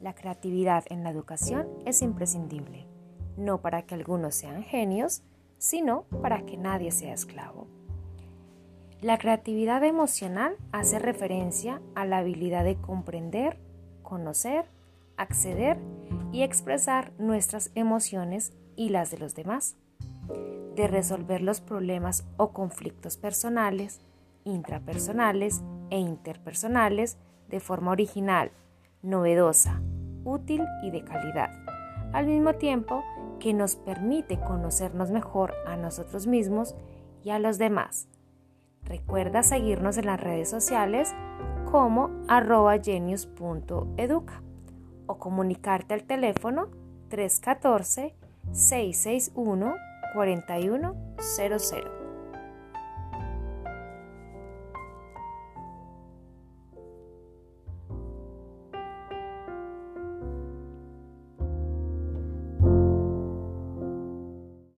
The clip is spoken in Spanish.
La creatividad en la educación es imprescindible, no para que algunos sean genios, sino para que nadie sea esclavo. La creatividad emocional hace referencia a la habilidad de comprender, conocer, acceder y expresar nuestras emociones y las de los demás, de resolver los problemas o conflictos personales, intrapersonales e interpersonales de forma original, novedosa, útil y de calidad, al mismo tiempo que nos permite conocernos mejor a nosotros mismos y a los demás. Recuerda seguirnos en las redes sociales como arroba genius.educa o comunicarte al teléfono 314 661 4100.